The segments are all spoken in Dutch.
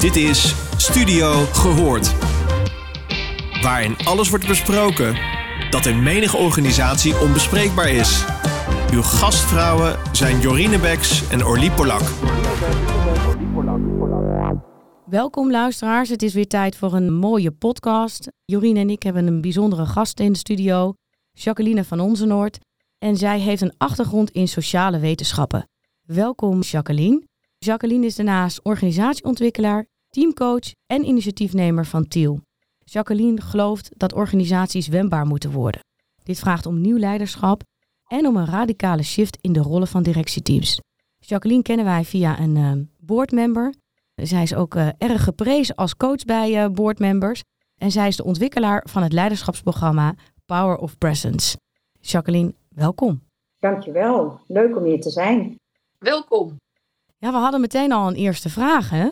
Dit is Studio Gehoord. Waarin alles wordt besproken dat in menige organisatie onbespreekbaar is. Uw gastvrouwen zijn Jorine Beks en Orlie Polak. Welkom luisteraars, het is weer tijd voor een mooie podcast. Jorine en ik hebben een bijzondere gast in de studio, Jacqueline van Onzenoord. En zij heeft een achtergrond in sociale wetenschappen. Welkom Jacqueline. Jacqueline is daarnaast organisatieontwikkelaar, teamcoach en initiatiefnemer van Tiel. Jacqueline gelooft dat organisaties wendbaar moeten worden. Dit vraagt om nieuw leiderschap en om een radicale shift in de rollen van directieteams. Jacqueline kennen wij via een uh, boardmember. Zij is ook uh, erg geprezen als coach bij uh, boardmembers. En zij is de ontwikkelaar van het leiderschapsprogramma Power of Presence. Jacqueline, welkom. Dankjewel. Leuk om hier te zijn. Welkom. Ja, we hadden meteen al een eerste vraag, hè?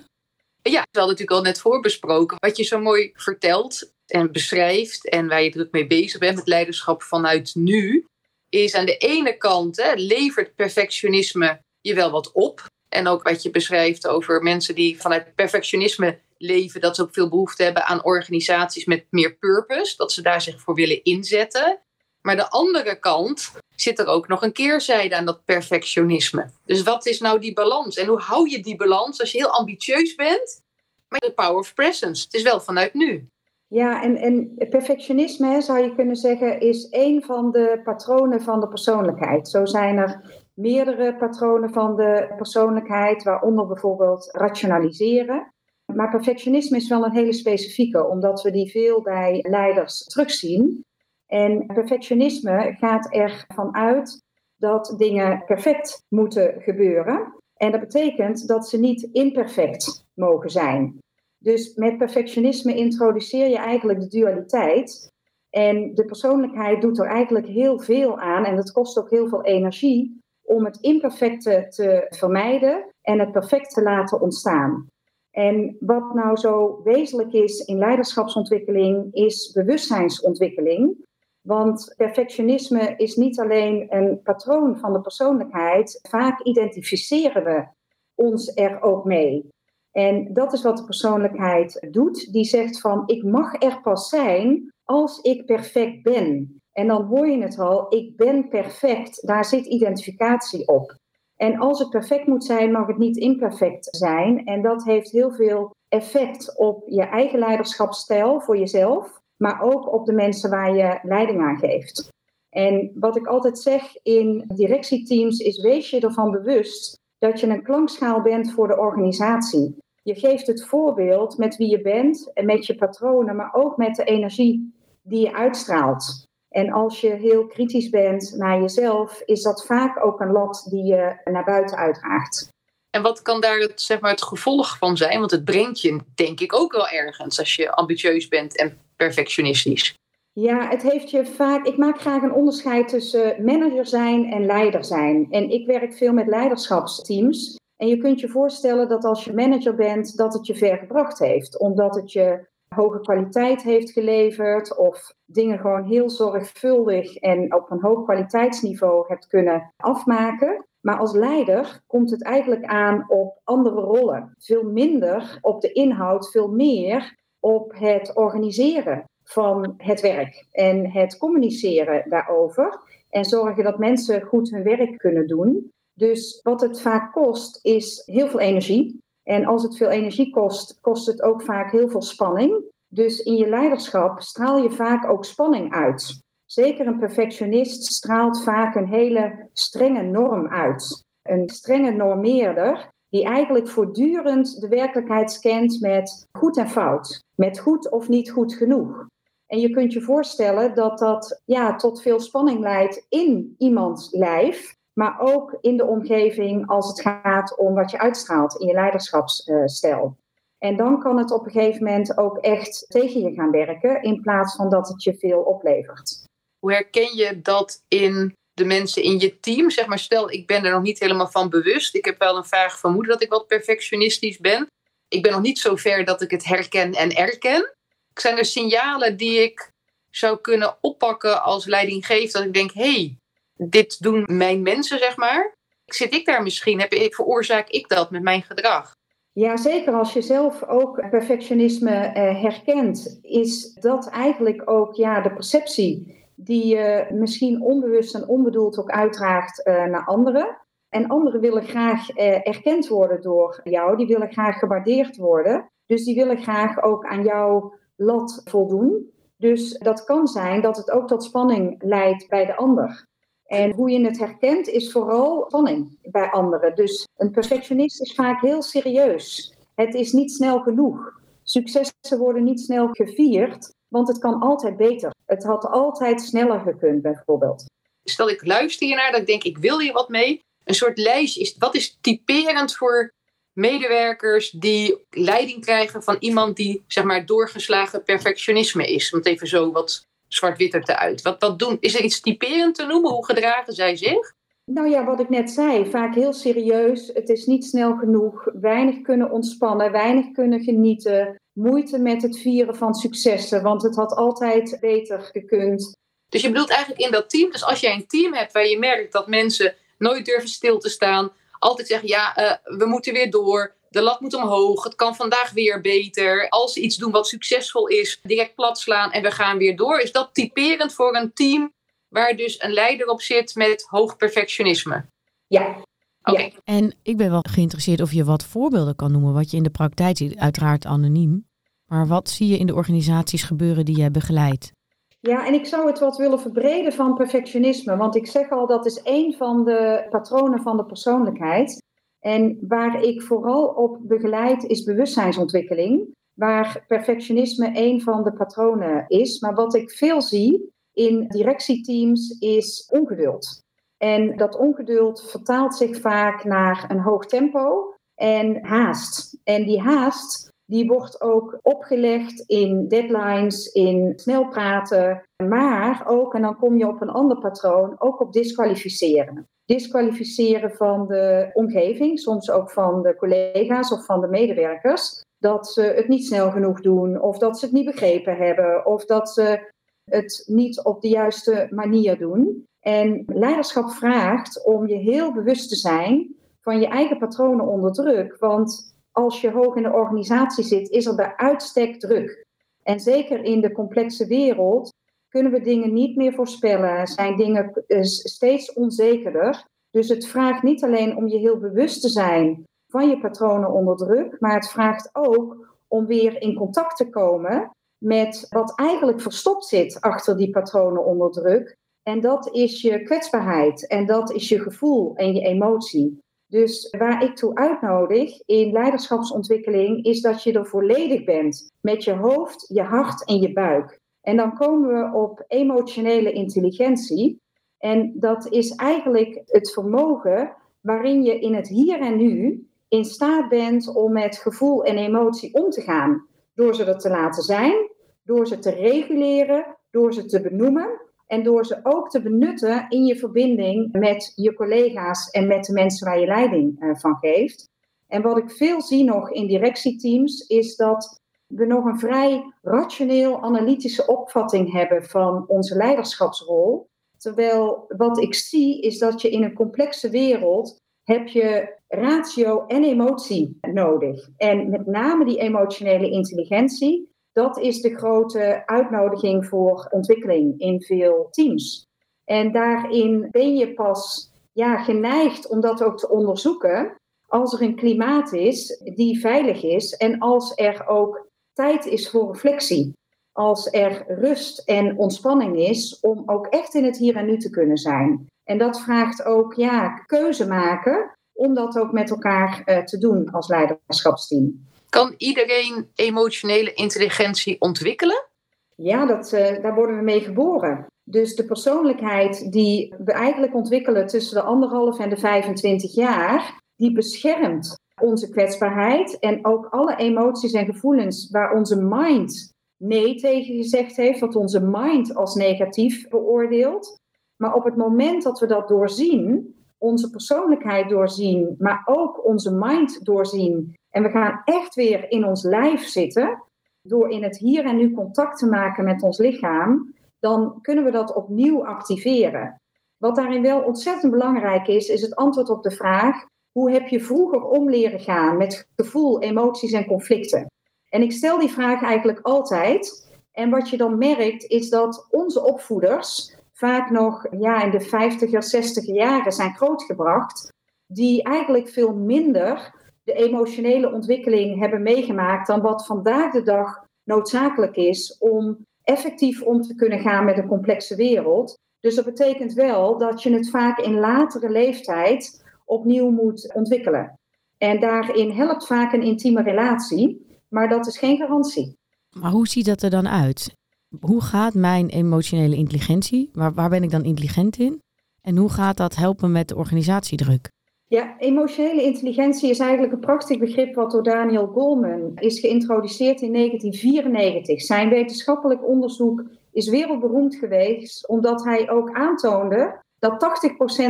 Ja, we hadden natuurlijk al net voorbesproken. Wat je zo mooi vertelt en beschrijft en waar je druk mee bezig bent met leiderschap vanuit nu, is aan de ene kant hè, levert perfectionisme je wel wat op. En ook wat je beschrijft over mensen die vanuit perfectionisme leven, dat ze ook veel behoefte hebben aan organisaties met meer purpose, dat ze daar zich voor willen inzetten. Maar de andere kant zit er ook nog een keerzijde aan dat perfectionisme. Dus wat is nou die balans? En hoe hou je die balans als je heel ambitieus bent, maar de power of presence? Het is wel vanuit nu. Ja, en, en perfectionisme zou je kunnen zeggen is een van de patronen van de persoonlijkheid. Zo zijn er meerdere patronen van de persoonlijkheid, waaronder bijvoorbeeld rationaliseren. Maar perfectionisme is wel een hele specifieke, omdat we die veel bij leiders terugzien. En perfectionisme gaat ervan uit dat dingen perfect moeten gebeuren. En dat betekent dat ze niet imperfect mogen zijn. Dus met perfectionisme introduceer je eigenlijk de dualiteit. En de persoonlijkheid doet er eigenlijk heel veel aan. En het kost ook heel veel energie om het imperfecte te vermijden en het perfect te laten ontstaan. En wat nou zo wezenlijk is in leiderschapsontwikkeling, is bewustzijnsontwikkeling. Want perfectionisme is niet alleen een patroon van de persoonlijkheid. Vaak identificeren we ons er ook mee. En dat is wat de persoonlijkheid doet. Die zegt van ik mag er pas zijn als ik perfect ben. En dan hoor je het al, ik ben perfect. Daar zit identificatie op. En als het perfect moet zijn, mag het niet imperfect zijn. En dat heeft heel veel effect op je eigen leiderschapsstijl voor jezelf maar ook op de mensen waar je leiding aan geeft. En wat ik altijd zeg in directieteams is: wees je ervan bewust dat je een klankschaal bent voor de organisatie. Je geeft het voorbeeld met wie je bent en met je patronen, maar ook met de energie die je uitstraalt. En als je heel kritisch bent naar jezelf, is dat vaak ook een lat die je naar buiten uitdraagt. En wat kan daar het, zeg maar, het gevolg van zijn? Want het brengt je, denk ik, ook wel ergens als je ambitieus bent en perfectionistisch. Ja, het heeft je vaak. Ik maak graag een onderscheid tussen manager zijn en leider zijn. En ik werk veel met leiderschapsteams. En je kunt je voorstellen dat als je manager bent, dat het je ver gebracht heeft. Omdat het je hoge kwaliteit heeft geleverd of dingen gewoon heel zorgvuldig en op een hoog kwaliteitsniveau hebt kunnen afmaken. Maar als leider komt het eigenlijk aan op andere rollen. Veel minder op de inhoud, veel meer op het organiseren van het werk en het communiceren daarover. En zorgen dat mensen goed hun werk kunnen doen. Dus wat het vaak kost, is heel veel energie. En als het veel energie kost, kost het ook vaak heel veel spanning. Dus in je leiderschap straal je vaak ook spanning uit. Zeker een perfectionist straalt vaak een hele strenge norm uit. Een strenge normeerder die eigenlijk voortdurend de werkelijkheid scant met goed en fout, met goed of niet goed genoeg. En je kunt je voorstellen dat dat ja, tot veel spanning leidt in iemands lijf, maar ook in de omgeving als het gaat om wat je uitstraalt in je leiderschapsstijl. En dan kan het op een gegeven moment ook echt tegen je gaan werken, in plaats van dat het je veel oplevert. Hoe herken je dat in de mensen in je team? Zeg maar, stel, ik ben er nog niet helemaal van bewust. Ik heb wel een vaag vermoeden dat ik wat perfectionistisch ben. Ik ben nog niet zo ver dat ik het herken en erken. Zijn er signalen die ik zou kunnen oppakken als leidinggever? Dat ik denk, hé, hey, dit doen mijn mensen, zeg maar. Zit ik daar misschien? Heb, veroorzaak ik dat met mijn gedrag? Ja, zeker als je zelf ook perfectionisme eh, herkent, is dat eigenlijk ook ja, de perceptie die je misschien onbewust en onbedoeld ook uitdraagt uh, naar anderen. En anderen willen graag eh, erkend worden door jou, die willen graag gewaardeerd worden. Dus die willen graag ook aan jouw lat voldoen. Dus dat kan zijn dat het ook tot spanning leidt bij de ander. En hoe je het herkent is vooral spanning bij anderen. Dus een perfectionist is vaak heel serieus. Het is niet snel genoeg. Successen worden niet snel gevierd, want het kan altijd beter. Het had altijd sneller gekund, bijvoorbeeld. Stel ik luister hiernaar, dat ik denk ik wil hier wat mee. Een soort lijstje. Is, wat is typerend voor medewerkers die leiding krijgen van iemand die zeg maar doorgeslagen perfectionisme is? Om het even zo wat zwart-witter te uit. Wat, wat doen? Is er iets typerend te noemen? Hoe gedragen zij zich? Nou ja, wat ik net zei, vaak heel serieus. Het is niet snel genoeg. Weinig kunnen ontspannen, weinig kunnen genieten. Moeite met het vieren van successen, want het had altijd beter gekund. Dus je bedoelt eigenlijk in dat team, dus als jij een team hebt waar je merkt dat mensen nooit durven stil te staan, altijd zeggen: ja, uh, we moeten weer door, de lat moet omhoog, het kan vandaag weer beter. Als ze iets doen wat succesvol is, direct plat slaan en we gaan weer door. Is dat typerend voor een team waar dus een leider op zit met hoog perfectionisme? Ja. Oké. En ik ben wel geïnteresseerd of je wat voorbeelden kan noemen, wat je in de praktijk ziet, uiteraard anoniem. Maar wat zie je in de organisaties gebeuren die jij begeleidt? Ja, en ik zou het wat willen verbreden van perfectionisme. Want ik zeg al, dat is één van de patronen van de persoonlijkheid. En waar ik vooral op begeleid is bewustzijnsontwikkeling. Waar perfectionisme één van de patronen is. Maar wat ik veel zie in directieteams is ongeduld. En dat ongeduld vertaalt zich vaak naar een hoog tempo en haast. En die haast die wordt ook opgelegd in deadlines, in snel praten, maar ook, en dan kom je op een ander patroon, ook op disqualificeren. Disqualificeren van de omgeving, soms ook van de collega's of van de medewerkers, dat ze het niet snel genoeg doen, of dat ze het niet begrepen hebben, of dat ze het niet op de juiste manier doen. En leiderschap vraagt om je heel bewust te zijn van je eigen patronen onder druk. Want als je hoog in de organisatie zit, is er bij uitstek druk. En zeker in de complexe wereld kunnen we dingen niet meer voorspellen, zijn dingen eh, steeds onzekerder. Dus het vraagt niet alleen om je heel bewust te zijn van je patronen onder druk, maar het vraagt ook om weer in contact te komen met wat eigenlijk verstopt zit achter die patronen onder druk. En dat is je kwetsbaarheid en dat is je gevoel en je emotie. Dus waar ik toe uitnodig in leiderschapsontwikkeling is dat je er volledig bent met je hoofd, je hart en je buik. En dan komen we op emotionele intelligentie. En dat is eigenlijk het vermogen waarin je in het hier en nu in staat bent om met gevoel en emotie om te gaan. Door ze er te laten zijn, door ze te reguleren, door ze te benoemen en door ze ook te benutten in je verbinding met je collega's en met de mensen waar je leiding eh, van geeft. En wat ik veel zie nog in directieteams, is dat we nog een vrij rationeel analytische opvatting hebben van onze leiderschapsrol. Terwijl wat ik zie is dat je in een complexe wereld heb je ratio en emotie nodig. En met name die emotionele intelligentie, dat is de grote uitnodiging voor ontwikkeling in veel teams. En daarin ben je pas ja, geneigd om dat ook te onderzoeken als er een klimaat is die veilig is en als er ook tijd is voor reflectie. Als er rust en ontspanning is om ook echt in het hier en nu te kunnen zijn. En dat vraagt ook ja, keuze maken om dat ook met elkaar uh, te doen als leiderschapsteam. Kan iedereen emotionele intelligentie ontwikkelen? Ja, dat, uh, daar worden we mee geboren. Dus de persoonlijkheid die we eigenlijk ontwikkelen tussen de anderhalf en de 25 jaar, die beschermt onze kwetsbaarheid en ook alle emoties en gevoelens waar onze mind nee tegen gezegd heeft, wat onze mind als negatief beoordeelt. Maar op het moment dat we dat doorzien, onze persoonlijkheid doorzien, maar ook onze mind doorzien en we gaan echt weer in ons lijf zitten, door in het hier en nu contact te maken met ons lichaam, dan kunnen we dat opnieuw activeren. Wat daarin wel ontzettend belangrijk is, is het antwoord op de vraag: Hoe heb je vroeger om leren gaan met gevoel, emoties en conflicten? En ik stel die vraag eigenlijk altijd. En wat je dan merkt is dat onze opvoeders vaak nog ja, in de 50er, 60er jaren zijn grootgebracht, die eigenlijk veel minder de emotionele ontwikkeling hebben meegemaakt dan wat vandaag de dag noodzakelijk is om effectief om te kunnen gaan met een complexe wereld. Dus dat betekent wel dat je het vaak in latere leeftijd opnieuw moet ontwikkelen. En daarin helpt vaak een intieme relatie, maar dat is geen garantie. Maar hoe ziet dat er dan uit? Hoe gaat mijn emotionele intelligentie? Waar, waar ben ik dan intelligent in? En hoe gaat dat helpen met de organisatiedruk? Ja, emotionele intelligentie is eigenlijk een prachtig begrip wat door Daniel Goleman is geïntroduceerd in 1994. Zijn wetenschappelijk onderzoek is wereldberoemd geweest omdat hij ook aantoonde dat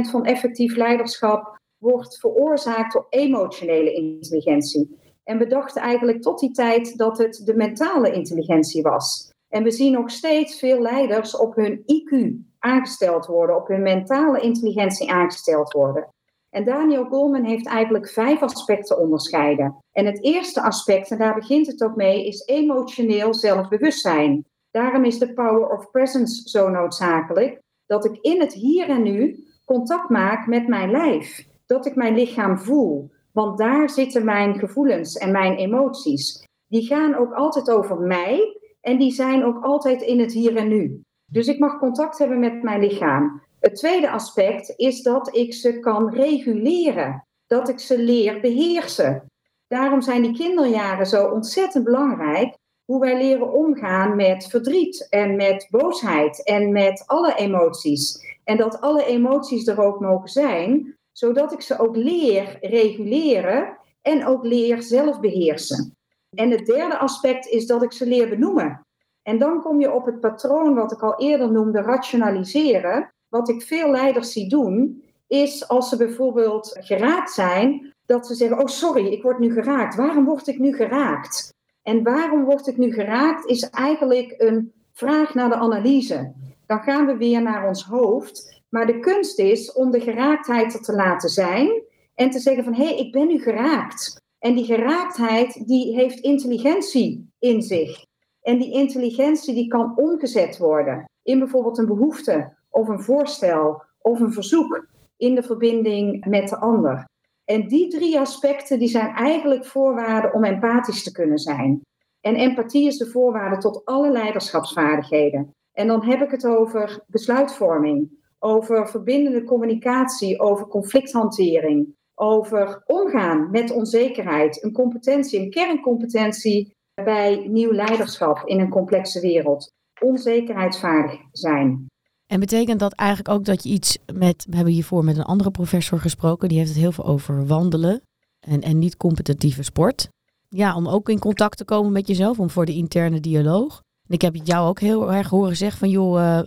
80% van effectief leiderschap wordt veroorzaakt door emotionele intelligentie. En we dachten eigenlijk tot die tijd dat het de mentale intelligentie was. En we zien nog steeds veel leiders op hun IQ aangesteld worden, op hun mentale intelligentie aangesteld worden. En Daniel Goleman heeft eigenlijk vijf aspecten onderscheiden. En het eerste aspect, en daar begint het ook mee, is emotioneel zelfbewustzijn. Daarom is de power of presence zo noodzakelijk, dat ik in het hier en nu contact maak met mijn lijf. Dat ik mijn lichaam voel. Want daar zitten mijn gevoelens en mijn emoties. Die gaan ook altijd over mij en die zijn ook altijd in het hier en nu. Dus ik mag contact hebben met mijn lichaam. Het tweede aspect is dat ik ze kan reguleren, dat ik ze leer beheersen. Daarom zijn die kinderjaren zo ontzettend belangrijk, hoe wij leren omgaan met verdriet en met boosheid en met alle emoties. En dat alle emoties er ook mogen zijn, zodat ik ze ook leer reguleren en ook leer zelf beheersen. En het derde aspect is dat ik ze leer benoemen. En dan kom je op het patroon wat ik al eerder noemde, rationaliseren wat ik veel leiders zie doen, is als ze bijvoorbeeld geraakt zijn, dat ze zeggen: Oh, sorry, ik word nu geraakt. Waarom word ik nu geraakt? En waarom word ik nu geraakt, is eigenlijk een vraag naar de analyse. Dan gaan we weer naar ons hoofd. Maar de kunst is om de geraaktheid er te laten zijn en te zeggen van hé, hey, ik ben nu geraakt. En die geraaktheid die heeft intelligentie in zich. En die intelligentie die kan omgezet worden in bijvoorbeeld een behoefte of een voorstel of een verzoek in de verbinding met de ander. En die drie aspecten die zijn eigenlijk voorwaarden om empathisch te kunnen zijn. En empathie is de voorwaarde tot alle leiderschapsvaardigheden. En dan heb ik het over besluitvorming, over verbindende communicatie, over conflicthantering, over omgaan met onzekerheid, een competentie, een kerncompetentie bij nieuw leiderschap in een complexe wereld. Onzekerheidsvaardig zijn. En betekent dat eigenlijk ook dat je iets met, we hebben hiervoor met een andere professor gesproken, die heeft het heel veel over wandelen en, en niet competitieve sport. Ja, om ook in contact te komen met jezelf, om voor de interne dialoog. En ik heb het jou ook heel erg horen zeggen van joh, uh,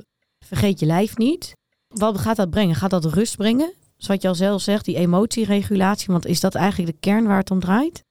vergeet je lijf niet. Wat gaat dat brengen? Gaat dat rust brengen? Zoals je al zelf zegt, die emotieregulatie, want is dat eigenlijk de kern waar het om draait?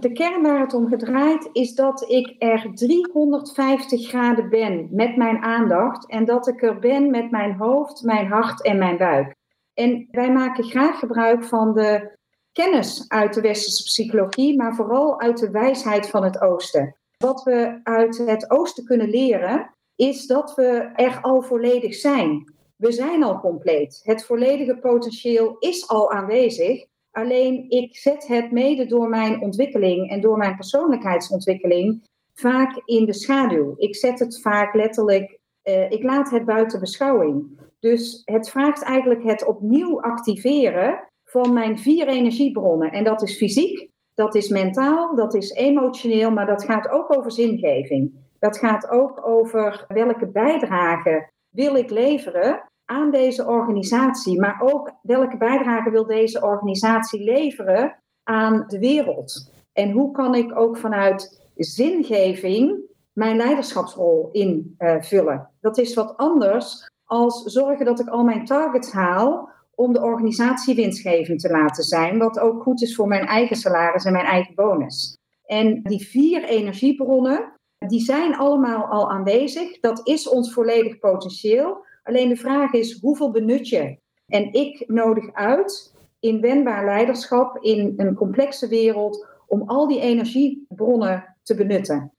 De kern waar het om gedraait is dat ik er 350 graden ben met mijn aandacht en dat ik er ben met mijn hoofd, mijn hart en mijn buik. En wij maken graag gebruik van de kennis uit de westerse psychologie, maar vooral uit de wijsheid van het oosten. Wat we uit het oosten kunnen leren is dat we er al volledig zijn. We zijn al compleet. Het volledige potentieel is al aanwezig. Alleen ik zet het mede door mijn ontwikkeling en door mijn persoonlijkheidsontwikkeling vaak in de schaduw. Ik zet het vaak letterlijk, uh, ik laat het buiten beschouwing. Dus het vraagt eigenlijk het opnieuw activeren van mijn vier energiebronnen. En dat is fysiek, dat is mentaal, dat is emotioneel, maar dat gaat ook over zingeving. Dat gaat ook over welke bijdrage wil ik leveren aan deze organisatie, maar ook welke bijdrage wil deze organisatie leveren aan de wereld? En hoe kan ik ook vanuit zingeving mijn leiderschapsrol invullen? Uh, dat is wat anders als zorgen dat ik al mijn targets haal om de organisatie winstgevend te laten zijn, wat ook goed is voor mijn eigen salaris en mijn eigen bonus. En die vier energiebronnen, die zijn allemaal al aanwezig. Dat is ons volledig potentieel. Alleen de vraag is, hoeveel benut je? En ik nodig uit inwendbaar leiderschap in een complexe wereld om al die energiebronnen te benutten.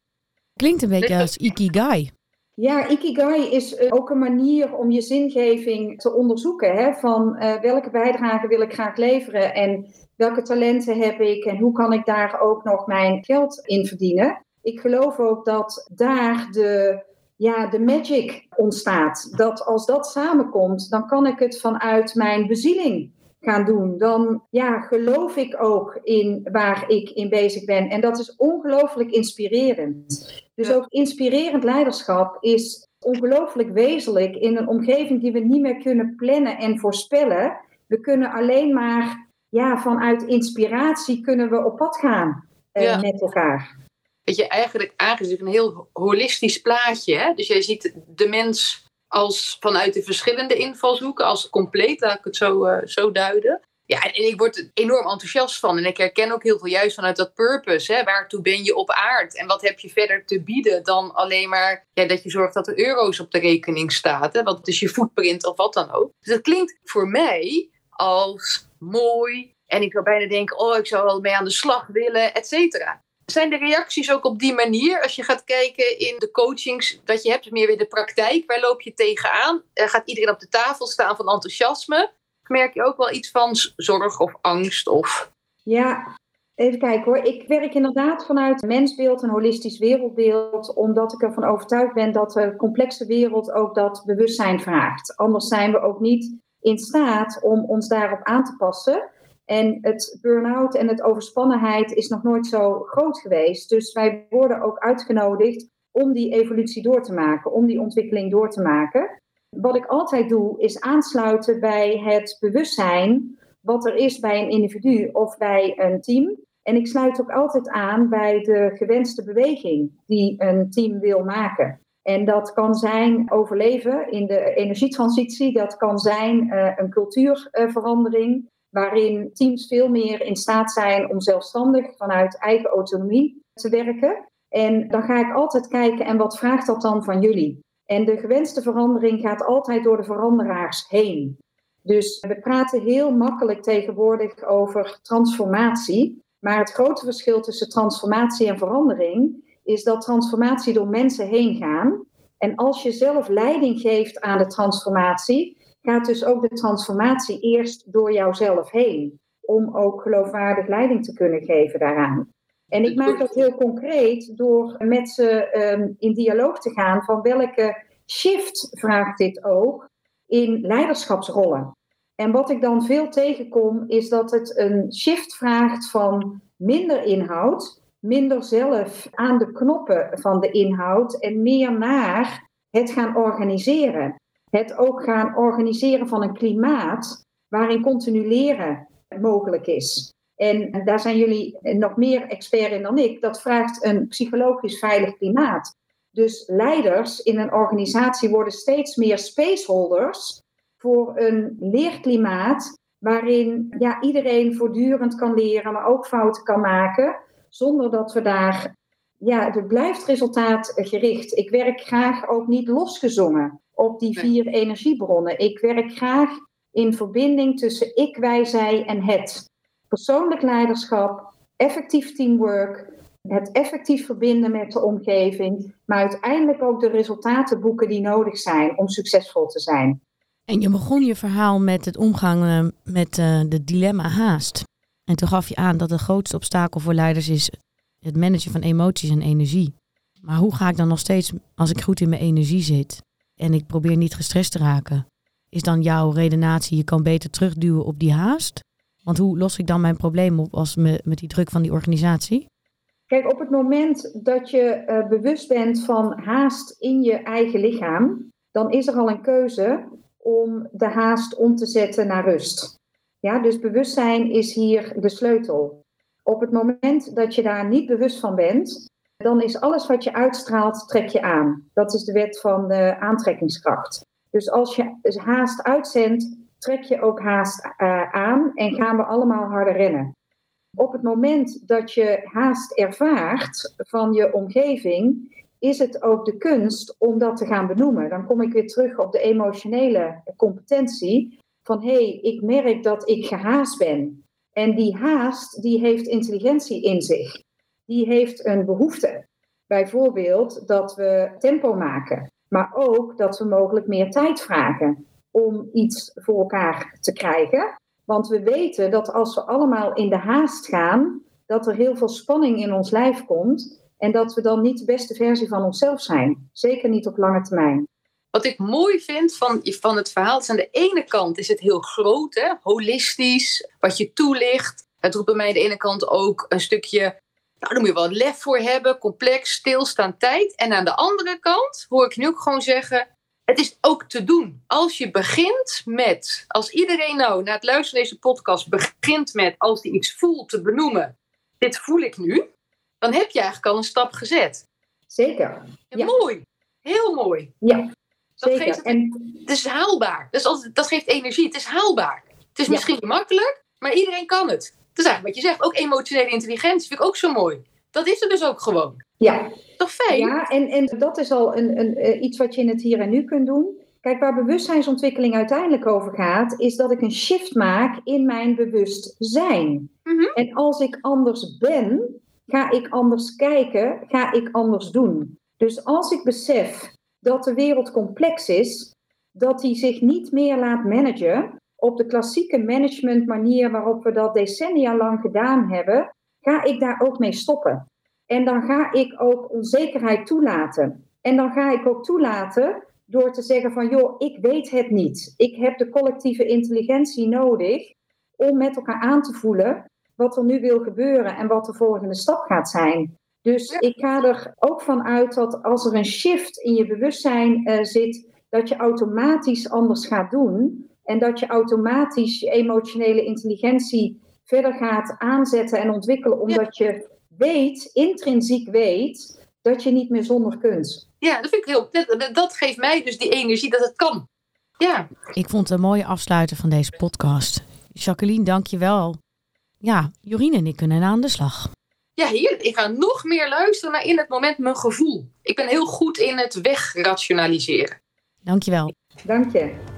Klinkt een beetje als Ikigai. Ja, Ikigai is eh, ook een manier om je zingeving te onderzoeken. Hè? Van uh, welke bijdrage wil ik graag leveren en welke talenten heb ik en hoe kan ik daar ook nog mijn geld in verdienen. Ik geloof ook dat daar de, ja, de magic ontstaat. Dat als dat samenkomt, dan kan ik het vanuit mijn bezieling gaan doen. Dan ja, geloof ik ook in waar ik in bezig ben. En dat is ongelooflijk inspirerend. Dus ook inspirerend leiderschap is ongelooflijk wezenlijk in een omgeving die we niet meer kunnen plannen en voorspellen. We kunnen alleen maar ja, vanuit inspiratie kunnen we op pad gaan eh, met elkaar. Weet je, eigenlijk aangezicht een heel holistisch plaatje. Hè? Dus jij ziet de mens als vanuit de verschillende invalshoeken, als compleet, laat ik het zo, uh, zo duiden. Ja, en, ik word er enorm enthousiast van. En ik herken ook heel veel juist vanuit dat purpose. Hè? Waartoe ben je op aard? En wat heb je verder te bieden dan alleen maar ja, dat je zorgt dat er euro's op de rekening staat. Hè? Wat is je footprint of wat dan ook. Dus dat klinkt voor mij als mooi. En ik zou bijna denken, oh, ik zou wel mee aan de slag willen, et cetera. Zijn de reacties ook op die manier, als je gaat kijken in de coachings dat je hebt, meer weer de praktijk, waar loop je tegenaan? Uh, gaat iedereen op de tafel staan van enthousiasme? Merk je ook wel iets van zorg of angst? Of... Ja, even kijken hoor. Ik werk inderdaad vanuit mensbeeld en holistisch wereldbeeld, omdat ik ervan overtuigd ben dat de complexe wereld ook dat bewustzijn vraagt. Anders zijn we ook niet in staat om ons daarop aan te passen. En het burn-out en het overspannenheid is nog nooit zo groot geweest. Dus wij worden ook uitgenodigd om die evolutie door te maken, om die ontwikkeling door te maken. Wat ik altijd doe, is aansluiten bij het bewustzijn wat er is bij een individu of bij een team. En ik sluit ook altijd aan bij de gewenste beweging die een team wil maken. En dat kan zijn overleven in de energietransitie, dat kan zijn uh, een cultuurverandering, waarin teams veel meer in staat zijn om zelfstandig vanuit eigen autonomie te werken. En dan ga ik altijd kijken, en wat vraagt dat dan van jullie? En de gewenste verandering gaat altijd door de veranderaars heen. Dus we praten heel makkelijk tegenwoordig over transformatie. Maar het grote verschil tussen transformatie en verandering is dat transformatie door mensen heen gaan. En als je zelf leiding geeft aan de transformatie, gaat dus ook de transformatie eerst door jouzelf heen. Om ook geloofwaardig leiding te kunnen geven daaraan. En ik maak dat heel concreet door met ze ehm, in dialoog te gaan van welke shift vraagt dit ook in leiderschapsrollen. En wat ik dan veel tegenkom is dat het een shift vraagt van minder inhoud, minder zelf aan de knoppen van de inhoud en meer naar het gaan organiseren het ook gaan organiseren van een klimaat waarin continu leren mogelijk is. En daar zijn jullie nog meer expert in dan ik. Dat vraagt een psychologisch veilig klimaat. Dus leiders in een organisatie worden steeds meer spaceholders voor een leerklimaat waarin ja, iedereen voortdurend kan leren, maar ook fouten kan maken, zonder dat we daar. Ja, het blijft resultaatgericht. Ik werk graag ook niet losgezongen op die vier energiebronnen. Ik werk graag in verbinding tussen ik, wij, zij en het. Persoonlijk leiderschap, effectief teamwork, het effectief verbinden met de omgeving, maar uiteindelijk ook de resultaten boeken die nodig zijn om succesvol te zijn. En je begon je verhaal met het omgaan eh, met uh, de dilemma haast. En toen gaf je aan dat de grootste obstakel voor leiders is het managen van emoties en energie. Maar hoe ga ik dan nog steeds, als ik goed in mijn energie zit, en ik probeer niet gestrest te raken, is dan jouw redenatie, je kan beter terugduwen op die haast? Want hoe los ik dan mijn probleem op als me, met die druk van die organisatie? Kijk, op het moment dat je uh, bewust bent van haast in je eigen lichaam, dan is er al een keuze om de haast om te zetten naar rust. Ja, dus bewustzijn is hier de sleutel. Op het moment dat je daar niet bewust van bent, dan is alles wat je uitstraalt, trek je aan. Dat is de wet van de aantrekkingskracht. Dus als je haast uitzendt, trek je ook haast uh, aan en gaan we allemaal harder rennen. Op het moment dat je haast ervaart van je omgeving, is het ook de kunst om dat te gaan benoemen. Dan kom ik weer terug op de emotionele competentie. van hé, hey, ik merk dat ik gehaast ben. En die haast, die heeft intelligentie in zich. Die heeft een behoefte. Bijvoorbeeld dat we tempo maken, maar ook dat we mogelijk meer tijd vragen om iets voor elkaar te krijgen. Want we weten dat als we allemaal in de haast gaan, dat er heel veel spanning in ons lijf komt en dat we dan niet de beste versie van onszelf zijn. Zeker niet op lange termijn. Wat ik mooi vind van, van het verhaal, is aan de ene kant is het heel groot, hè, holistisch, wat je toelicht. Het roept bij mij aan de ene kant ook een stukje, nou, daar moet je wel lef voor hebben, complex, stilstaan tijd. En aan de andere kant hoor ik nu ook gewoon zeggen, het is ook te doen. Als je begint met, als iedereen nou na het luisteren deze podcast begint met, als hij iets voelt, te benoemen, dit voel ik nu, dan heb je eigenlijk al een stap gezet. Zeker. Ja. Mooi. Heel mooi. Ja, zeker. Het, en... het is haalbaar. Dat, is altijd, dat geeft energie. Het is haalbaar. Het is misschien makkelijk, maar iedereen kan het. Dat is eigenlijk wat je zegt. Ook emotionele intelligentie vind ik ook zo mooi. Dat is er dus ook gewoon. Ja. Toch fijn? Ja, en, en dat is al een, een, eh, iets wat je in het hier en nu kunt doen. Kijk, waar bewustzijnsontwikkeling uiteindelijk over gaat, is dat ik een shift maak in mijn bewustzijn. Mhm. En als ik anders ben, ga ik anders kijken, ga ik anders doen. Dus als ik besef dat de wereld complex is, dat die zich niet meer laat managen op de klassieke managementmanier waarop we dat decennia lang gedaan hebben, ga ik daar ook mee stoppen. En dan ga ik ook onzekerheid toelaten. En dan ga ik ook toelaten door te zeggen van joh, ik weet het niet. Ik heb de collectieve intelligentie nodig om met elkaar aan te voelen wat er nu wil gebeuren en wat de volgende stap gaat zijn. Dus ik ga er ook van uit dat als er een shift in je bewustzijn uh, zit, dat je automatisch anders gaat doen. En dat je automatisch je emotionele intelligentie verder gaat aanzetten en ontwikkelen, omdat je weet, intrinsiek weet, dat je niet meer zonder kunt. Ja, dat vind ik heel. Dat, dat geeft mij dus die energie dat het kan. Ja. Ik vond het een mooie afsluiter van deze podcast. Jacqueline, dank je wel. Ja, Jorien en ik kunnen aan de slag. Ja, hier, ik ga nog meer luisteren naar in het moment mijn gevoel. Ik ben heel goed in het wegrationaliseren. Dank je wel. Dank je.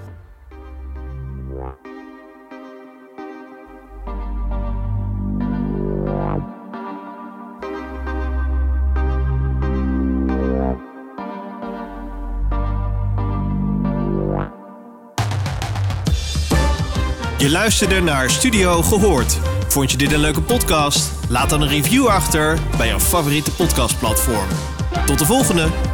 Je luisterde naar Studio Gehoord. Vond je dit een leuke podcast? Laat dan een review achter bij jouw favoriete podcastplatform. Tot de volgende!